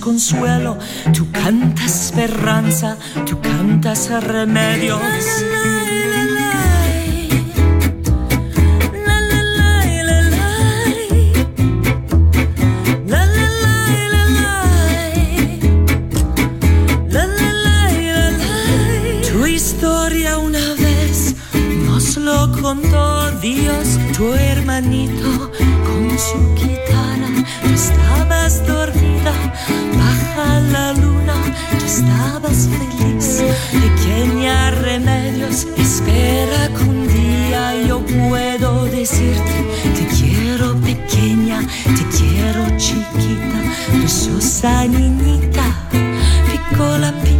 consuelo, tú cantas esperanza, tú cantas remedios. Dios, tu hermanito, con su guitarra. Tú estabas dormida, estabas feliz. Pequeña remedios, espera que un día yo puedo decirte: Te quiero pequeña, te quiero chiquita, preciosa niñita, piccola, piccola,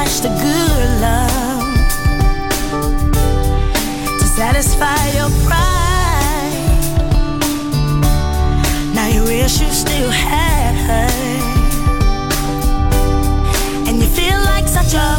Sacrifice the good love to satisfy your pride. Now you wish you still had her, and you feel like such a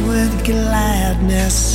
With gladness.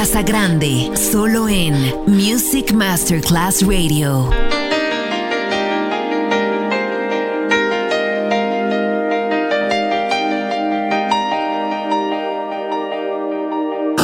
Otto Casagrande. Solo en Music Masterclass Radio.